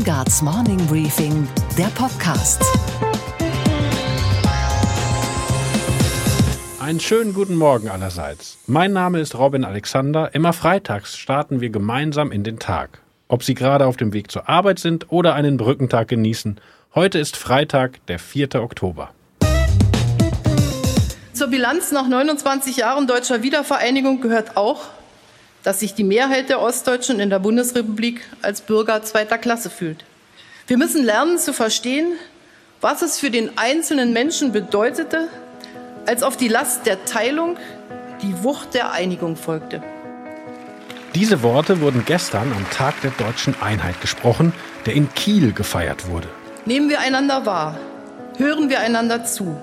Weingarts Morning Briefing, der Podcast. Einen schönen guten Morgen allerseits. Mein Name ist Robin Alexander. Immer freitags starten wir gemeinsam in den Tag. Ob Sie gerade auf dem Weg zur Arbeit sind oder einen Brückentag genießen, heute ist Freitag, der 4. Oktober. Zur Bilanz nach 29 Jahren deutscher Wiedervereinigung gehört auch, dass sich die Mehrheit der Ostdeutschen in der Bundesrepublik als Bürger zweiter Klasse fühlt. Wir müssen lernen zu verstehen, was es für den einzelnen Menschen bedeutete, als auf die Last der Teilung die Wucht der Einigung folgte. Diese Worte wurden gestern am Tag der deutschen Einheit gesprochen, der in Kiel gefeiert wurde. Nehmen wir einander wahr, hören wir einander zu,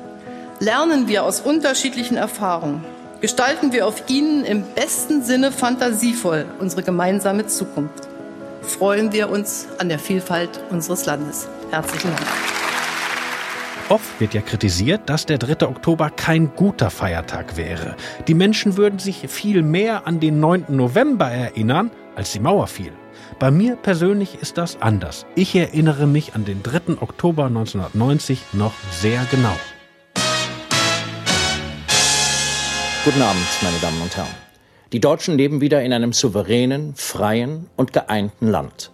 lernen wir aus unterschiedlichen Erfahrungen gestalten wir auf ihnen im besten Sinne fantasievoll unsere gemeinsame Zukunft. Freuen wir uns an der Vielfalt unseres Landes. Herzlichen Dank. Oft wird ja kritisiert, dass der 3. Oktober kein guter Feiertag wäre. Die Menschen würden sich viel mehr an den 9. November erinnern, als die Mauer fiel. Bei mir persönlich ist das anders. Ich erinnere mich an den 3. Oktober 1990 noch sehr genau. Guten Abend, meine Damen und Herren. Die Deutschen leben wieder in einem souveränen, freien und geeinten Land.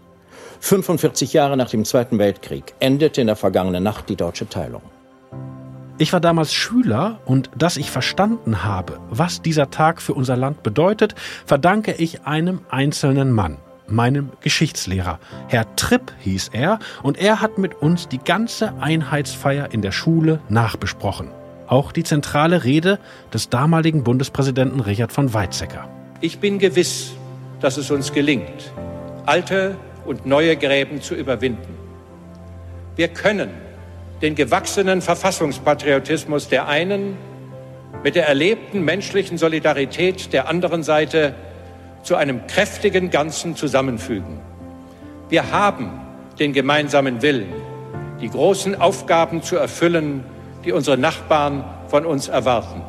45 Jahre nach dem Zweiten Weltkrieg endete in der vergangenen Nacht die deutsche Teilung. Ich war damals Schüler und dass ich verstanden habe, was dieser Tag für unser Land bedeutet, verdanke ich einem einzelnen Mann, meinem Geschichtslehrer. Herr Tripp hieß er und er hat mit uns die ganze Einheitsfeier in der Schule nachbesprochen auch die zentrale Rede des damaligen Bundespräsidenten Richard von Weizsäcker. Ich bin gewiss, dass es uns gelingt, alte und neue Gräben zu überwinden. Wir können den gewachsenen Verfassungspatriotismus der einen mit der erlebten menschlichen Solidarität der anderen Seite zu einem kräftigen Ganzen zusammenfügen. Wir haben den gemeinsamen Willen, die großen Aufgaben zu erfüllen, die unsere Nachbarn von uns erwarten.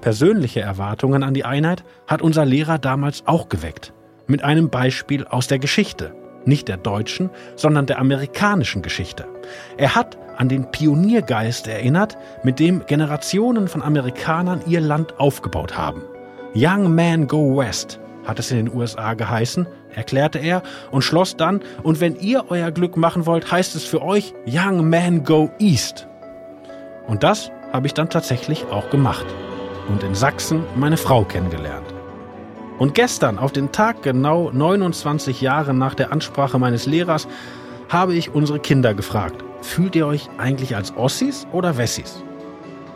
Persönliche Erwartungen an die Einheit hat unser Lehrer damals auch geweckt. Mit einem Beispiel aus der Geschichte. Nicht der deutschen, sondern der amerikanischen Geschichte. Er hat an den Pioniergeist erinnert, mit dem Generationen von Amerikanern ihr Land aufgebaut haben. Young Man Go West hat es in den USA geheißen, erklärte er und schloss dann, und wenn ihr euer Glück machen wollt, heißt es für euch Young Man Go East. Und das habe ich dann tatsächlich auch gemacht und in Sachsen meine Frau kennengelernt. Und gestern, auf den Tag genau 29 Jahre nach der Ansprache meines Lehrers, habe ich unsere Kinder gefragt, fühlt ihr euch eigentlich als Ossis oder Wessis?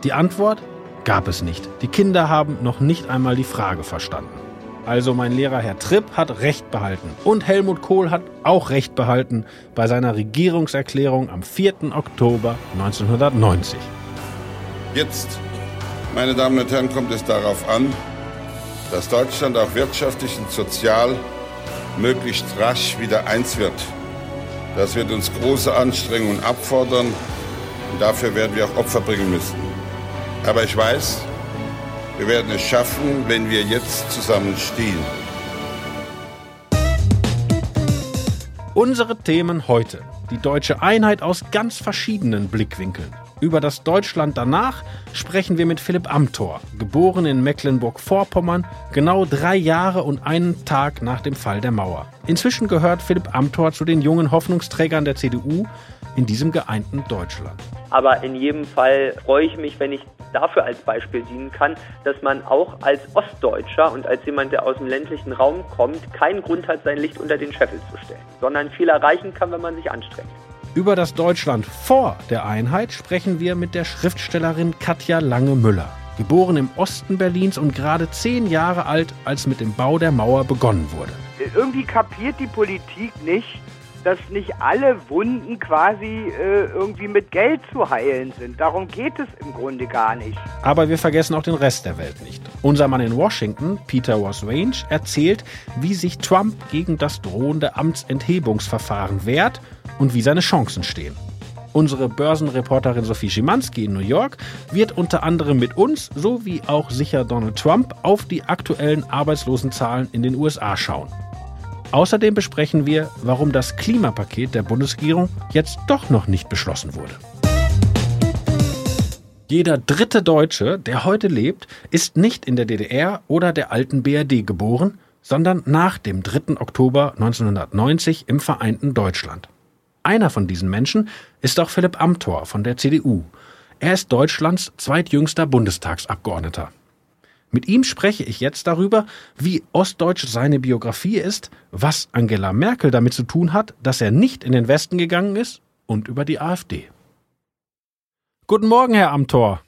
Die Antwort gab es nicht. Die Kinder haben noch nicht einmal die Frage verstanden. Also mein Lehrer Herr Tripp hat Recht behalten. Und Helmut Kohl hat auch Recht behalten bei seiner Regierungserklärung am 4. Oktober 1990. Jetzt, meine Damen und Herren, kommt es darauf an, dass Deutschland auch wirtschaftlich und sozial möglichst rasch wieder eins wird. Das wird uns große Anstrengungen abfordern und dafür werden wir auch Opfer bringen müssen. Aber ich weiß, wir werden es schaffen, wenn wir jetzt zusammenstehen. Unsere Themen heute. Die deutsche Einheit aus ganz verschiedenen Blickwinkeln. Über das Deutschland danach sprechen wir mit Philipp Amthor, geboren in Mecklenburg-Vorpommern, genau drei Jahre und einen Tag nach dem Fall der Mauer. Inzwischen gehört Philipp Amthor zu den jungen Hoffnungsträgern der CDU in diesem geeinten Deutschland. Aber in jedem Fall freue ich mich, wenn ich dafür als Beispiel dienen kann, dass man auch als Ostdeutscher und als jemand, der aus dem ländlichen Raum kommt, keinen Grund hat, sein Licht unter den Scheffel zu stellen, sondern viel erreichen kann, wenn man sich anstrengt. Über das Deutschland vor der Einheit sprechen wir mit der Schriftstellerin Katja Lange-Müller. Geboren im Osten Berlins und gerade zehn Jahre alt, als mit dem Bau der Mauer begonnen wurde. Irgendwie kapiert die Politik nicht, dass nicht alle Wunden quasi äh, irgendwie mit Geld zu heilen sind. Darum geht es im Grunde gar nicht. Aber wir vergessen auch den Rest der Welt nicht. Unser Mann in Washington, Peter Wasrange, erzählt, wie sich Trump gegen das drohende Amtsenthebungsverfahren wehrt und wie seine Chancen stehen. Unsere Börsenreporterin Sophie Schimanski in New York wird unter anderem mit uns, so wie auch sicher Donald Trump, auf die aktuellen Arbeitslosenzahlen in den USA schauen. Außerdem besprechen wir, warum das Klimapaket der Bundesregierung jetzt doch noch nicht beschlossen wurde. Jeder dritte Deutsche, der heute lebt, ist nicht in der DDR oder der alten BRD geboren, sondern nach dem 3. Oktober 1990 im vereinten Deutschland. Einer von diesen Menschen ist auch Philipp Amthor von der CDU. Er ist Deutschlands zweitjüngster Bundestagsabgeordneter. Mit ihm spreche ich jetzt darüber, wie ostdeutsch seine Biografie ist, was Angela Merkel damit zu tun hat, dass er nicht in den Westen gegangen ist und über die AfD. Guten Morgen, Herr Amthor.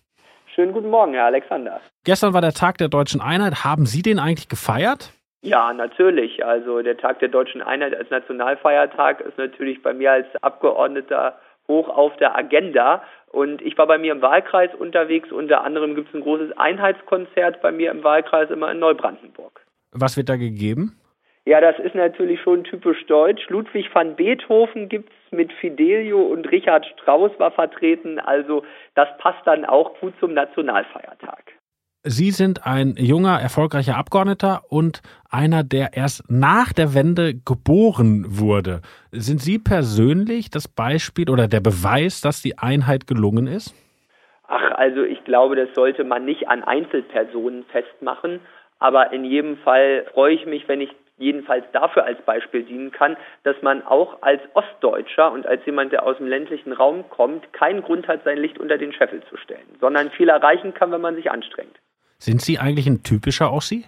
Schönen guten Morgen, Herr Alexander. Gestern war der Tag der deutschen Einheit. Haben Sie den eigentlich gefeiert? Ja, natürlich. Also der Tag der deutschen Einheit als Nationalfeiertag ist natürlich bei mir als Abgeordneter hoch auf der Agenda. Und ich war bei mir im Wahlkreis unterwegs. Unter anderem gibt es ein großes Einheitskonzert bei mir im Wahlkreis immer in Neubrandenburg. Was wird da gegeben? Ja, das ist natürlich schon typisch deutsch. Ludwig van Beethoven gibt's mit Fidelio und Richard Strauss war vertreten. Also das passt dann auch gut zum Nationalfeiertag. Sie sind ein junger, erfolgreicher Abgeordneter und einer, der erst nach der Wende geboren wurde. Sind Sie persönlich das Beispiel oder der Beweis, dass die Einheit gelungen ist? Ach, also ich glaube, das sollte man nicht an Einzelpersonen festmachen. Aber in jedem Fall freue ich mich, wenn ich jedenfalls dafür als Beispiel dienen kann, dass man auch als Ostdeutscher und als jemand, der aus dem ländlichen Raum kommt, keinen Grund hat, sein Licht unter den Scheffel zu stellen, sondern viel erreichen kann, wenn man sich anstrengt. Sind Sie eigentlich ein typischer Ossi?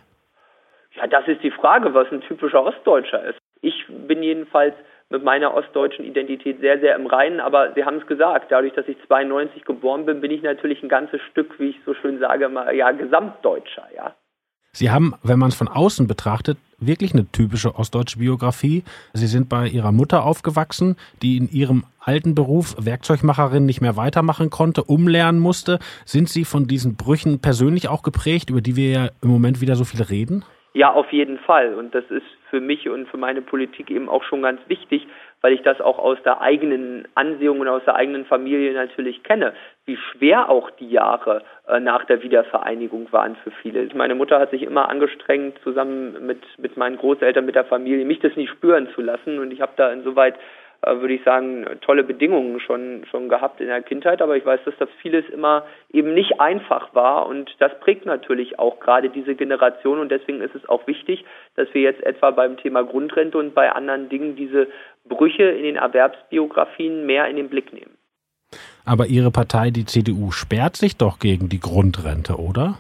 Ja, das ist die Frage, was ein typischer Ostdeutscher ist. Ich bin jedenfalls mit meiner ostdeutschen Identität sehr, sehr im Reinen, aber Sie haben es gesagt, dadurch, dass ich 92 geboren bin, bin ich natürlich ein ganzes Stück, wie ich so schön sage, mal, ja, Gesamtdeutscher, ja. Sie haben, wenn man es von außen betrachtet, wirklich eine typische ostdeutsche Biografie. Sie sind bei ihrer Mutter aufgewachsen, die in ihrem alten Beruf Werkzeugmacherin nicht mehr weitermachen konnte, umlernen musste. Sind Sie von diesen Brüchen persönlich auch geprägt, über die wir ja im Moment wieder so viel reden? Ja, auf jeden Fall. Und das ist für mich und für meine Politik eben auch schon ganz wichtig, weil ich das auch aus der eigenen Ansehung und aus der eigenen Familie natürlich kenne, wie schwer auch die Jahre äh, nach der Wiedervereinigung waren für viele. Meine Mutter hat sich immer angestrengt, zusammen mit, mit meinen Großeltern, mit der Familie, mich das nicht spüren zu lassen. Und ich habe da insoweit äh, würde ich sagen, tolle Bedingungen schon, schon gehabt in der Kindheit, aber ich weiß, dass das vieles immer eben nicht einfach war und das prägt natürlich auch gerade diese Generation und deswegen ist es auch wichtig, dass wir jetzt etwa beim Thema Grundrente und bei anderen Dingen diese Brüche in den Erwerbsbiografien mehr in den Blick nehmen. Aber Ihre Partei, die CDU, sperrt sich doch gegen die Grundrente, oder?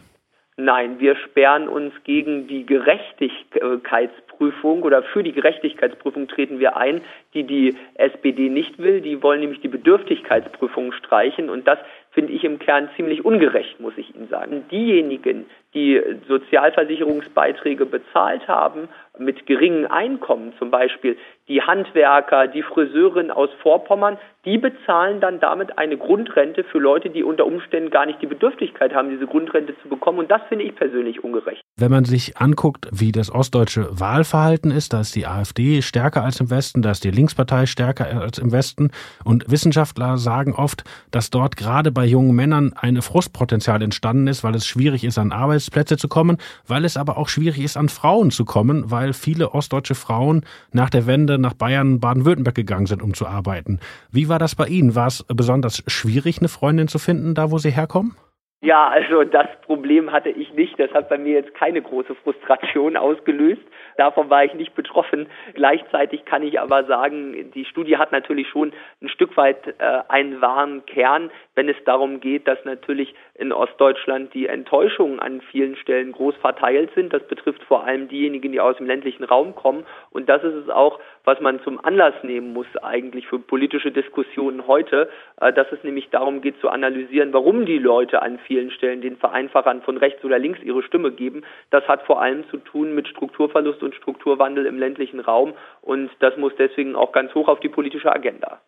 Nein, wir sperren uns gegen die Gerechtigkeitsprüfung oder für die Gerechtigkeitsprüfung treten wir ein, die die SPD nicht will. Die wollen nämlich die Bedürftigkeitsprüfung streichen und das finde ich im Kern ziemlich ungerecht, muss ich Ihnen sagen. Diejenigen, die Sozialversicherungsbeiträge bezahlt haben, mit geringen Einkommen zum Beispiel, die Handwerker, die Friseurin aus Vorpommern, die bezahlen dann damit eine Grundrente für Leute, die unter Umständen gar nicht die Bedürftigkeit haben, diese Grundrente zu bekommen. Und das finde ich persönlich ungerecht. Wenn man sich anguckt, wie das ostdeutsche Wahlverhalten ist, da ist die AfD stärker als im Westen, da ist die Linkspartei stärker als im Westen. Und Wissenschaftler sagen oft, dass dort gerade bei jungen Männern ein Frustpotenzial entstanden ist, weil es schwierig ist, an Arbeitsplätze zu kommen, weil es aber auch schwierig ist, an Frauen zu kommen, weil viele ostdeutsche Frauen nach der Wende nach Bayern, Baden-Württemberg gegangen sind, um zu arbeiten. Wie war das bei Ihnen? War es besonders schwierig, eine Freundin zu finden, da wo Sie herkommen? Ja, also das Problem hatte ich nicht. Das hat bei mir jetzt keine große Frustration ausgelöst. Davon war ich nicht betroffen. Gleichzeitig kann ich aber sagen, die Studie hat natürlich schon ein Stück weit äh, einen wahren Kern, wenn es darum geht, dass natürlich in Ostdeutschland die Enttäuschungen an vielen Stellen groß verteilt sind. Das betrifft vor allem diejenigen, die aus dem ländlichen Raum kommen. Und das ist es auch, was man zum Anlass nehmen muss eigentlich für politische Diskussionen heute, äh, dass es nämlich darum geht zu analysieren, warum die Leute an vielen Stellen den Vereinfachern von rechts oder links ihre Stimme geben. Das hat vor allem zu tun mit Strukturverlust und Strukturwandel im ländlichen Raum und das muss deswegen auch ganz hoch auf die politische Agenda.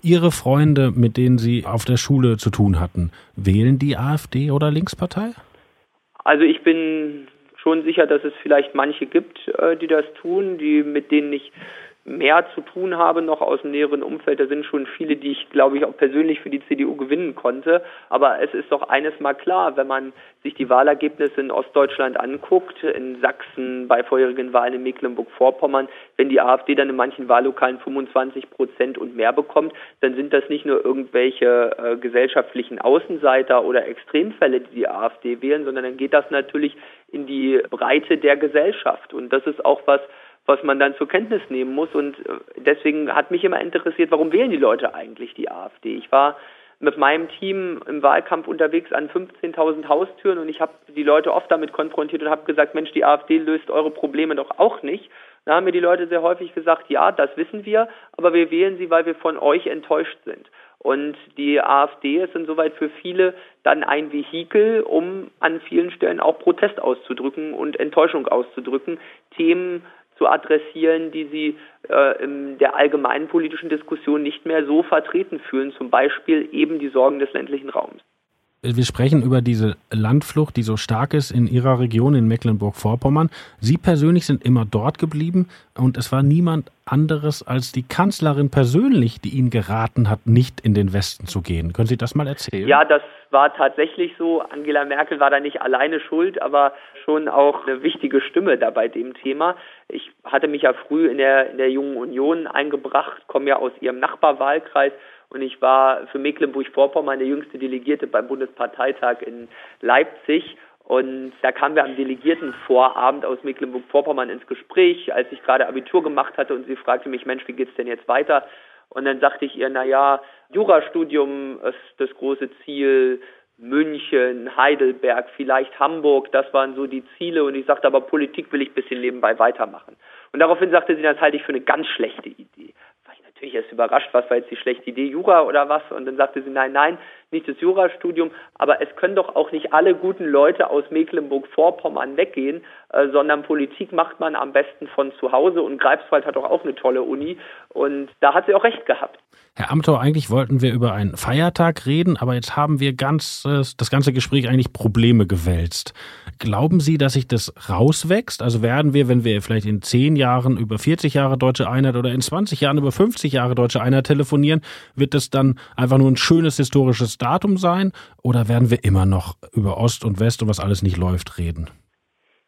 Ihre Freunde, mit denen Sie auf der Schule zu tun hatten, wählen die AfD oder Linkspartei? Also ich bin schon sicher, dass es vielleicht manche gibt, äh, die das tun, die mit denen ich mehr zu tun habe, noch aus dem näheren Umfeld. Da sind schon viele, die ich, glaube ich, auch persönlich für die CDU gewinnen konnte. Aber es ist doch eines mal klar, wenn man sich die Wahlergebnisse in Ostdeutschland anguckt, in Sachsen, bei vorherigen Wahlen in Mecklenburg-Vorpommern, wenn die AfD dann in manchen Wahllokalen 25 Prozent und mehr bekommt, dann sind das nicht nur irgendwelche äh, gesellschaftlichen Außenseiter oder Extremfälle, die die AfD wählen, sondern dann geht das natürlich in die Breite der Gesellschaft. Und das ist auch was, was man dann zur Kenntnis nehmen muss. Und äh, deswegen hat mich immer interessiert, warum wählen die Leute eigentlich die AfD? Ich war mit meinem Team im Wahlkampf unterwegs an 15.000 Haustüren und ich habe die Leute oft damit konfrontiert und habe gesagt, Mensch, die AfD löst eure Probleme doch auch nicht. Da haben mir die Leute sehr häufig gesagt, ja, das wissen wir, aber wir wählen sie, weil wir von euch enttäuscht sind. Und die AfD ist insoweit für viele dann ein Vehikel, um an vielen Stellen auch Protest auszudrücken und Enttäuschung auszudrücken, Themen zu adressieren, die sie äh, in der allgemeinen politischen Diskussion nicht mehr so vertreten fühlen, zum Beispiel eben die Sorgen des ländlichen Raums. Wir sprechen über diese Landflucht, die so stark ist in Ihrer Region in Mecklenburg-Vorpommern. Sie persönlich sind immer dort geblieben und es war niemand anderes als die Kanzlerin persönlich, die Ihnen geraten hat, nicht in den Westen zu gehen. Können Sie das mal erzählen? Ja, das war tatsächlich so. Angela Merkel war da nicht alleine schuld, aber schon auch eine wichtige Stimme da bei dem Thema. Ich hatte mich ja früh in der, in der Jungen Union eingebracht, komme ja aus ihrem Nachbarwahlkreis und ich war für Mecklenburg-Vorpommern der jüngste Delegierte beim Bundesparteitag in Leipzig. Und da kamen wir am Delegiertenvorabend aus Mecklenburg-Vorpommern ins Gespräch, als ich gerade Abitur gemacht hatte und sie fragte mich, Mensch, wie geht's denn jetzt weiter? Und dann sagte ich ihr, na ja, Jurastudium ist das große Ziel, München, Heidelberg, vielleicht Hamburg, das waren so die Ziele. Und ich sagte, aber Politik will ich ein bisschen nebenbei weitermachen. Und daraufhin sagte sie, das halte ich für eine ganz schlechte Idee ich erst überrascht, was war jetzt die schlechte Idee, Jura oder was? Und dann sagte sie, nein, nein, nicht das Jurastudium, aber es können doch auch nicht alle guten Leute aus Mecklenburg-Vorpommern weggehen, äh, sondern Politik macht man am besten von zu Hause und Greifswald hat doch auch eine tolle Uni und da hat sie auch recht gehabt. Herr Amthor, eigentlich wollten wir über einen Feiertag reden, aber jetzt haben wir ganz, äh, das ganze Gespräch eigentlich Probleme gewälzt. Glauben Sie, dass sich das rauswächst? Also werden wir, wenn wir vielleicht in zehn Jahren über 40 Jahre Deutsche Einheit oder in 20 Jahren über 50 Jahre Deutsche Einheit telefonieren, wird das dann einfach nur ein schönes historisches Datum sein? Oder werden wir immer noch über Ost und West und was alles nicht läuft reden?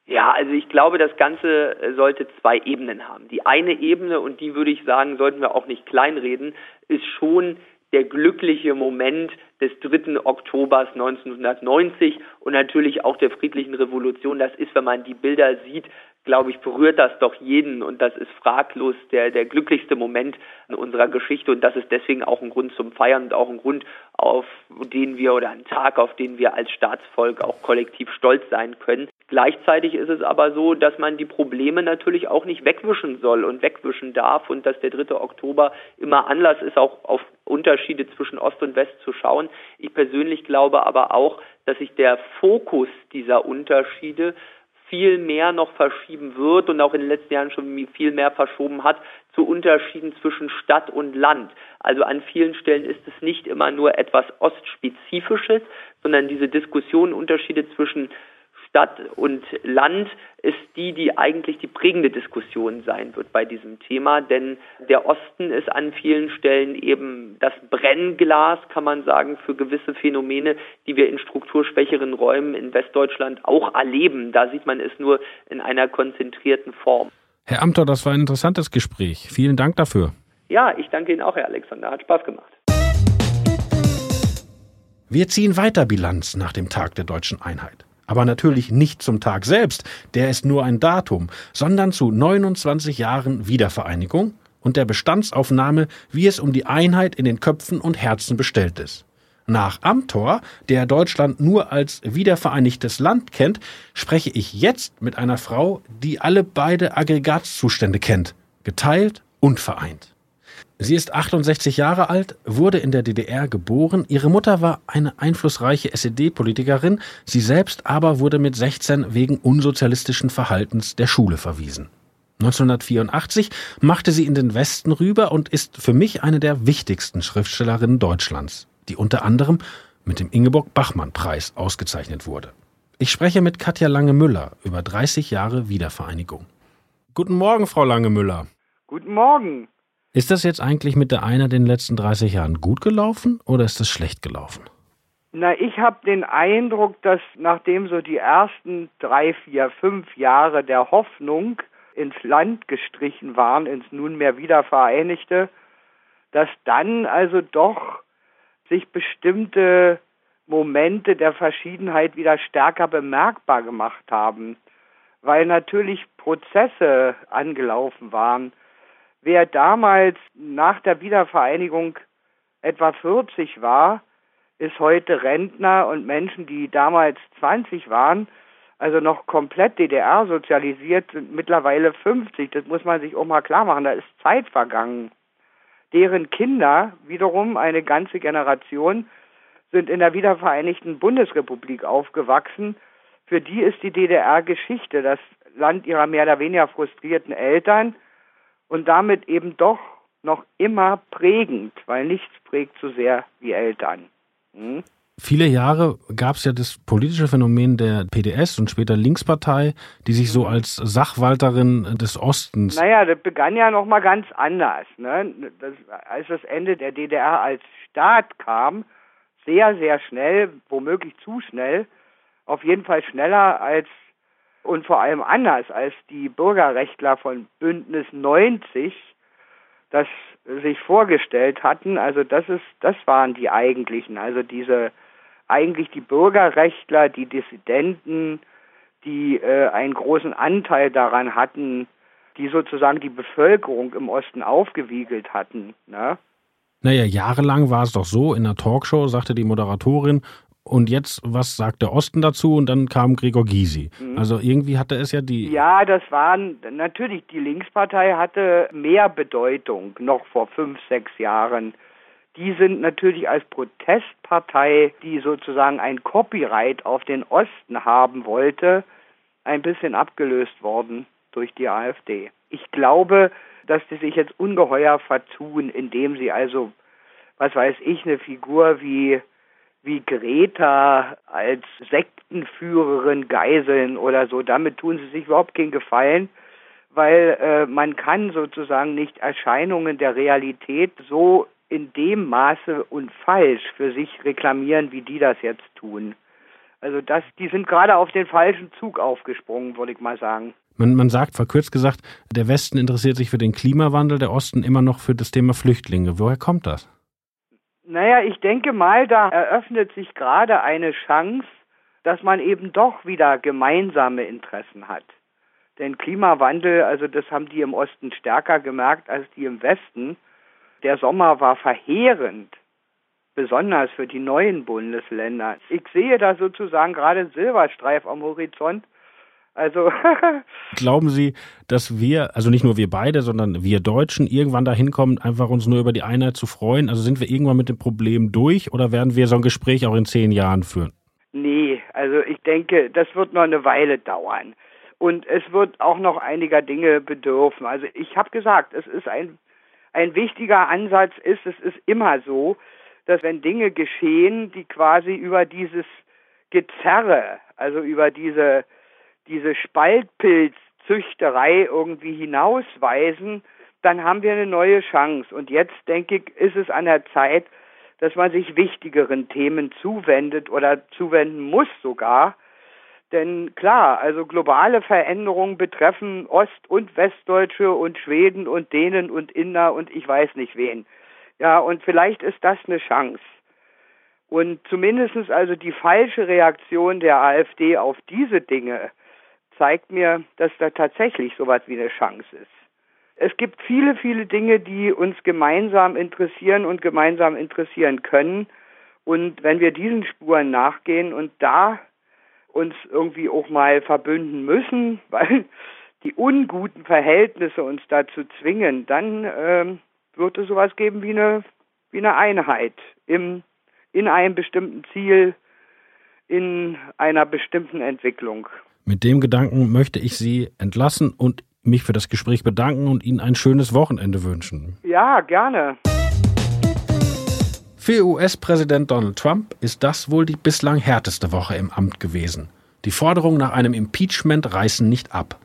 Ja, also ich glaube, das Ganze sollte zwei Ebenen haben. Die eine Ebene, und die würde ich sagen, sollten wir auch nicht kleinreden, ist schon der glückliche Moment des 3. Oktobers 1990 und natürlich auch der friedlichen Revolution. Das ist, wenn man die Bilder sieht, glaube ich, berührt das doch jeden und das ist fraglos der, der glücklichste Moment in unserer Geschichte und das ist deswegen auch ein Grund zum Feiern und auch ein Grund, auf den wir oder ein Tag, auf den wir als Staatsvolk auch kollektiv stolz sein können. Gleichzeitig ist es aber so, dass man die Probleme natürlich auch nicht wegwischen soll und wegwischen darf und dass der 3. Oktober immer Anlass ist, auch auf Unterschiede zwischen Ost und West zu schauen. Ich persönlich glaube aber auch, dass sich der Fokus dieser Unterschiede viel mehr noch verschieben wird und auch in den letzten Jahren schon viel mehr verschoben hat zu Unterschieden zwischen Stadt und Land. Also an vielen Stellen ist es nicht immer nur etwas Ostspezifisches, sondern diese Diskussion Unterschiede zwischen Stadt und Land ist die, die eigentlich die prägende Diskussion sein wird bei diesem Thema. Denn der Osten ist an vielen Stellen eben das Brennglas, kann man sagen, für gewisse Phänomene, die wir in strukturschwächeren Räumen in Westdeutschland auch erleben. Da sieht man es nur in einer konzentrierten Form. Herr Amthor, das war ein interessantes Gespräch. Vielen Dank dafür. Ja, ich danke Ihnen auch, Herr Alexander. Hat Spaß gemacht. Wir ziehen weiter Bilanz nach dem Tag der deutschen Einheit. Aber natürlich nicht zum Tag selbst, der ist nur ein Datum, sondern zu 29 Jahren Wiedervereinigung und der Bestandsaufnahme, wie es um die Einheit in den Köpfen und Herzen bestellt ist. Nach Amtor, der Deutschland nur als wiedervereinigtes Land kennt, spreche ich jetzt mit einer Frau, die alle beide Aggregatzustände kennt, geteilt und vereint. Sie ist 68 Jahre alt, wurde in der DDR geboren. Ihre Mutter war eine einflussreiche SED-Politikerin. Sie selbst aber wurde mit 16 wegen unsozialistischen Verhaltens der Schule verwiesen. 1984 machte sie in den Westen rüber und ist für mich eine der wichtigsten Schriftstellerinnen Deutschlands, die unter anderem mit dem Ingeborg-Bachmann-Preis ausgezeichnet wurde. Ich spreche mit Katja Lange-Müller über 30 Jahre Wiedervereinigung. Guten Morgen, Frau Lange-Müller. Guten Morgen. Ist das jetzt eigentlich mit der in den letzten 30 Jahren gut gelaufen oder ist das schlecht gelaufen? Na, ich habe den Eindruck, dass nachdem so die ersten drei, vier, fünf Jahre der Hoffnung ins Land gestrichen waren, ins nunmehr wiedervereinigte, dass dann also doch sich bestimmte Momente der Verschiedenheit wieder stärker bemerkbar gemacht haben, weil natürlich Prozesse angelaufen waren. Wer damals nach der Wiedervereinigung etwa 40 war, ist heute Rentner und Menschen, die damals 20 waren, also noch komplett DDR sozialisiert, sind mittlerweile 50. Das muss man sich auch mal klar machen. Da ist Zeit vergangen. Deren Kinder, wiederum eine ganze Generation, sind in der wiedervereinigten Bundesrepublik aufgewachsen. Für die ist die DDR Geschichte, das Land ihrer mehr oder weniger frustrierten Eltern und damit eben doch noch immer prägend, weil nichts prägt so sehr wie Eltern. Hm? Viele Jahre gab es ja das politische Phänomen der PDS und später Linkspartei, die sich so als Sachwalterin des Ostens. Naja, das begann ja noch mal ganz anders. Ne? Das, als das Ende der DDR als Staat kam, sehr, sehr schnell, womöglich zu schnell, auf jeden Fall schneller als und vor allem anders als die Bürgerrechtler von Bündnis 90 das sich vorgestellt hatten. Also das ist, das waren die eigentlichen, also diese eigentlich die Bürgerrechtler, die Dissidenten, die äh, einen großen Anteil daran hatten, die sozusagen die Bevölkerung im Osten aufgewiegelt hatten. Ne? Naja, jahrelang war es doch so, in der Talkshow sagte die Moderatorin, und jetzt, was sagt der Osten dazu? Und dann kam Gregor Gysi. Mhm. Also irgendwie hatte es ja die. Ja, das waren natürlich, die Linkspartei hatte mehr Bedeutung noch vor fünf, sechs Jahren. Die sind natürlich als Protestpartei, die sozusagen ein Copyright auf den Osten haben wollte, ein bisschen abgelöst worden durch die AfD. Ich glaube, dass die sich jetzt ungeheuer vertun, indem sie also, was weiß ich, eine Figur wie wie Greta als Sektenführerin geiseln oder so. Damit tun sie sich überhaupt keinen Gefallen, weil äh, man kann sozusagen nicht Erscheinungen der Realität so in dem Maße und falsch für sich reklamieren, wie die das jetzt tun. Also das, die sind gerade auf den falschen Zug aufgesprungen, würde ich mal sagen. Man, man sagt, verkürzt gesagt, der Westen interessiert sich für den Klimawandel, der Osten immer noch für das Thema Flüchtlinge. Woher kommt das? Naja, ich denke mal, da eröffnet sich gerade eine Chance, dass man eben doch wieder gemeinsame Interessen hat. Denn Klimawandel, also das haben die im Osten stärker gemerkt als die im Westen. Der Sommer war verheerend, besonders für die neuen Bundesländer. Ich sehe da sozusagen gerade Silberstreif am Horizont, also. Glauben Sie, dass wir, also nicht nur wir beide, sondern wir Deutschen irgendwann dahin kommen, einfach uns nur über die Einheit zu freuen? Also sind wir irgendwann mit dem Problem durch oder werden wir so ein Gespräch auch in zehn Jahren führen? Nee, also ich denke, das wird noch eine Weile dauern. Und es wird auch noch einiger Dinge bedürfen. Also ich habe gesagt, es ist ein, ein wichtiger Ansatz ist, es ist immer so, dass wenn Dinge geschehen, die quasi über dieses Gezerre, also über diese diese Spaltpilzzüchterei irgendwie hinausweisen, dann haben wir eine neue Chance. Und jetzt, denke ich, ist es an der Zeit, dass man sich wichtigeren Themen zuwendet oder zuwenden muss sogar. Denn klar, also globale Veränderungen betreffen Ost- und Westdeutsche und Schweden und Dänen und Inder und ich weiß nicht wen. Ja, und vielleicht ist das eine Chance. Und zumindestens also die falsche Reaktion der AfD auf diese Dinge zeigt mir, dass da tatsächlich sowas wie eine Chance ist. Es gibt viele, viele Dinge, die uns gemeinsam interessieren und gemeinsam interessieren können. Und wenn wir diesen Spuren nachgehen und da uns irgendwie auch mal verbünden müssen, weil die unguten Verhältnisse uns dazu zwingen, dann ähm, wird es sowas geben wie eine, wie eine Einheit im, in einem bestimmten Ziel, in einer bestimmten Entwicklung. Mit dem Gedanken möchte ich Sie entlassen und mich für das Gespräch bedanken und Ihnen ein schönes Wochenende wünschen. Ja, gerne. Für US-Präsident Donald Trump ist das wohl die bislang härteste Woche im Amt gewesen. Die Forderungen nach einem Impeachment reißen nicht ab.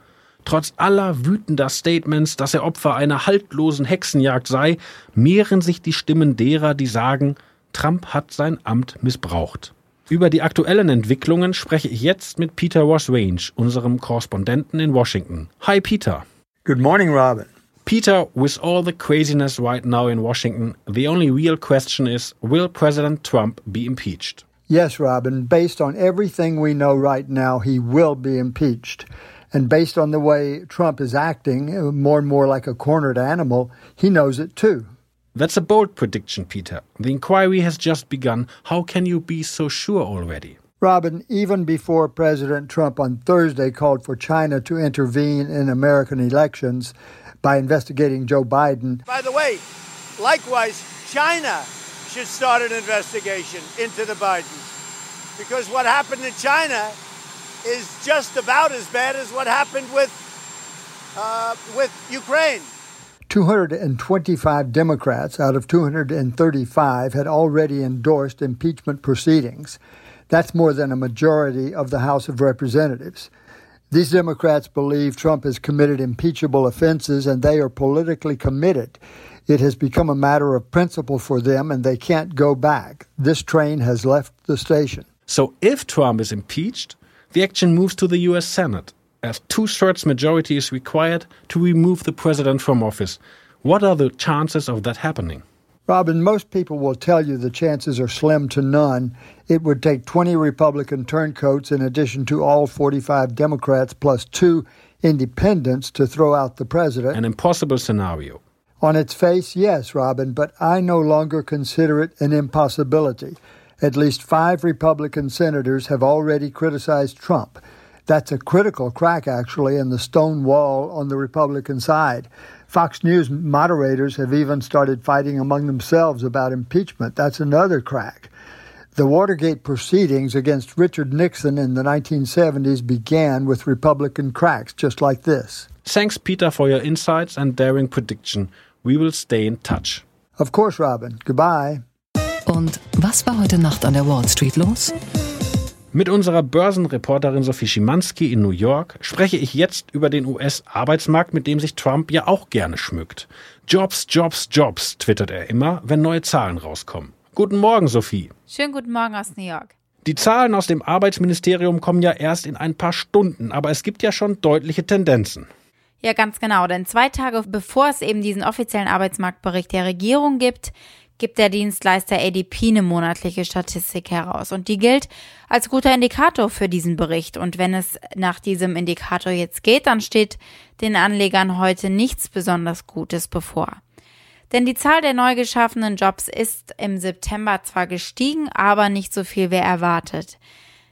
Trotz aller wütender Statements, dass er Opfer einer haltlosen Hexenjagd sei, mehren sich die Stimmen derer, die sagen, Trump hat sein Amt missbraucht. Über die aktuellen Entwicklungen spreche ich jetzt mit Peter Wasrange, unserem Korrespondenten in Washington. Hi Peter. Good morning, Robin. Peter, with all the craziness right now in Washington, the only real question is will President Trump be impeached? Yes, Robin. Based on everything we know right now, he will be impeached. And based on the way Trump is acting, uh, more and more like a cornered animal, he knows it too. That's a bold prediction, Peter. The inquiry has just begun. How can you be so sure already? Robin, even before President Trump on Thursday called for China to intervene in American elections by investigating Joe Biden. By the way, likewise, China should start an investigation into the Bidens. Because what happened in China is just about as bad as what happened with, uh, with Ukraine. 225 Democrats out of 235 had already endorsed impeachment proceedings. That's more than a majority of the House of Representatives. These Democrats believe Trump has committed impeachable offenses and they are politically committed. It has become a matter of principle for them and they can't go back. This train has left the station. So if Trump is impeached, the action moves to the US Senate as two thirds majority is required to remove the president from office. What are the chances of that happening? Robin, most people will tell you the chances are slim to none. It would take 20 Republican turncoats in addition to all 45 Democrats plus two independents to throw out the president. An impossible scenario. On its face, yes, Robin, but I no longer consider it an impossibility. At least five Republican senators have already criticized Trump. That's a critical crack, actually, in the stone wall on the Republican side. Fox News moderators have even started fighting among themselves about impeachment. That's another crack. The Watergate proceedings against Richard Nixon in the 1970s began with Republican cracks just like this. Thanks, Peter, for your insights and daring prediction. We will stay in touch. Of course, Robin. Goodbye. Und was war heute Nacht an der Wall Street los? Mit unserer Börsenreporterin Sophie Schimanski in New York spreche ich jetzt über den US-Arbeitsmarkt, mit dem sich Trump ja auch gerne schmückt. Jobs, Jobs, Jobs, twittert er immer, wenn neue Zahlen rauskommen. Guten Morgen, Sophie. Schönen guten Morgen aus New York. Die Zahlen aus dem Arbeitsministerium kommen ja erst in ein paar Stunden, aber es gibt ja schon deutliche Tendenzen. Ja, ganz genau, denn zwei Tage bevor es eben diesen offiziellen Arbeitsmarktbericht der Regierung gibt, gibt der Dienstleister ADP eine monatliche Statistik heraus. Und die gilt als guter Indikator für diesen Bericht. Und wenn es nach diesem Indikator jetzt geht, dann steht den Anlegern heute nichts besonders Gutes bevor. Denn die Zahl der neu geschaffenen Jobs ist im September zwar gestiegen, aber nicht so viel wie erwartet.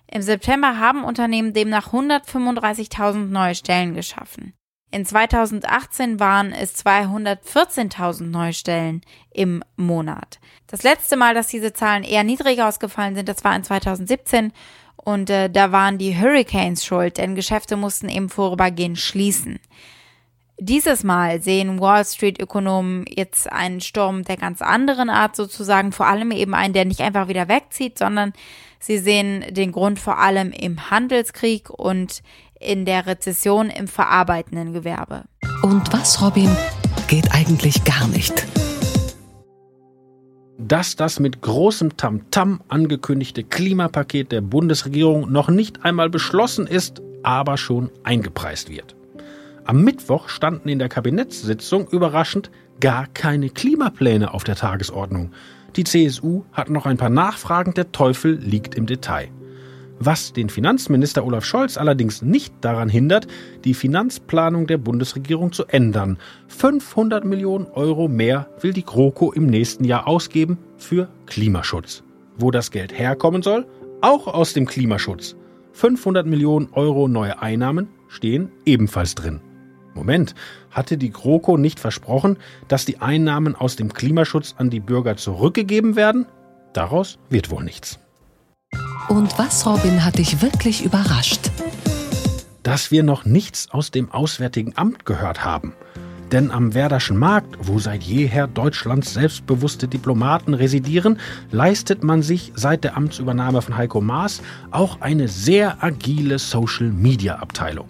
Im September haben Unternehmen demnach 135.000 neue Stellen geschaffen. In 2018 waren es 214.000 Neustellen im Monat. Das letzte Mal, dass diese Zahlen eher niedrig ausgefallen sind, das war in 2017 und äh, da waren die Hurricanes schuld, denn Geschäfte mussten eben vorübergehend schließen. Dieses Mal sehen Wall Street-Ökonomen jetzt einen Sturm der ganz anderen Art sozusagen, vor allem eben einen, der nicht einfach wieder wegzieht, sondern sie sehen den Grund vor allem im Handelskrieg und in der Rezession im verarbeitenden Gewerbe. Und was, Robin, geht eigentlich gar nicht? Dass das mit großem Tamtam -Tam angekündigte Klimapaket der Bundesregierung noch nicht einmal beschlossen ist, aber schon eingepreist wird. Am Mittwoch standen in der Kabinettssitzung überraschend gar keine Klimapläne auf der Tagesordnung. Die CSU hat noch ein paar Nachfragen, der Teufel liegt im Detail was den Finanzminister Olaf Scholz allerdings nicht daran hindert, die Finanzplanung der Bundesregierung zu ändern. 500 Millionen Euro mehr will die GroKo im nächsten Jahr ausgeben für Klimaschutz. Wo das Geld herkommen soll? Auch aus dem Klimaschutz. 500 Millionen Euro neue Einnahmen stehen ebenfalls drin. Moment, hatte die GroKo nicht versprochen, dass die Einnahmen aus dem Klimaschutz an die Bürger zurückgegeben werden? Daraus wird wohl nichts. Und was, Robin, hat dich wirklich überrascht? Dass wir noch nichts aus dem Auswärtigen Amt gehört haben. Denn am Werderschen Markt, wo seit jeher Deutschlands selbstbewusste Diplomaten residieren, leistet man sich seit der Amtsübernahme von Heiko Maas auch eine sehr agile Social-Media-Abteilung.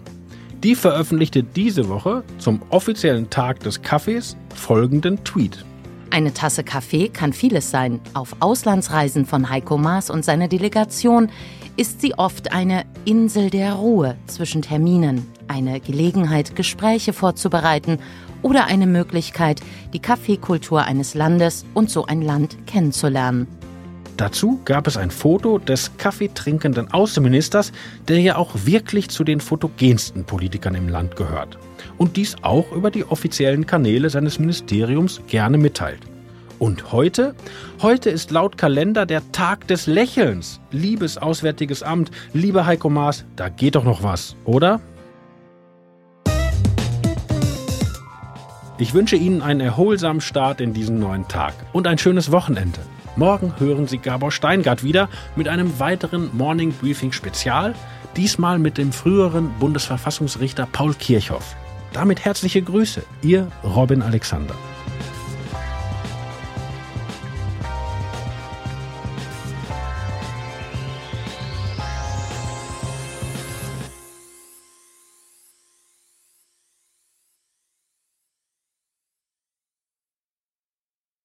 Die veröffentlichte diese Woche zum offiziellen Tag des Kaffees folgenden Tweet. Eine Tasse Kaffee kann vieles sein. Auf Auslandsreisen von Heiko Maas und seiner Delegation ist sie oft eine Insel der Ruhe zwischen Terminen, eine Gelegenheit, Gespräche vorzubereiten oder eine Möglichkeit, die Kaffeekultur eines Landes und so ein Land kennenzulernen. Dazu gab es ein Foto des kaffeetrinkenden Außenministers, der ja auch wirklich zu den fotogensten Politikern im Land gehört. Und dies auch über die offiziellen Kanäle seines Ministeriums gerne mitteilt. Und heute? Heute ist laut Kalender der Tag des Lächelns. Liebes Auswärtiges Amt, lieber Heiko Maas, da geht doch noch was, oder? Ich wünsche Ihnen einen erholsamen Start in diesen neuen Tag und ein schönes Wochenende. Morgen hören Sie Gabor Steingart wieder mit einem weiteren Morning Briefing Spezial, diesmal mit dem früheren Bundesverfassungsrichter Paul Kirchhoff. Damit herzliche Grüße, Ihr Robin Alexander.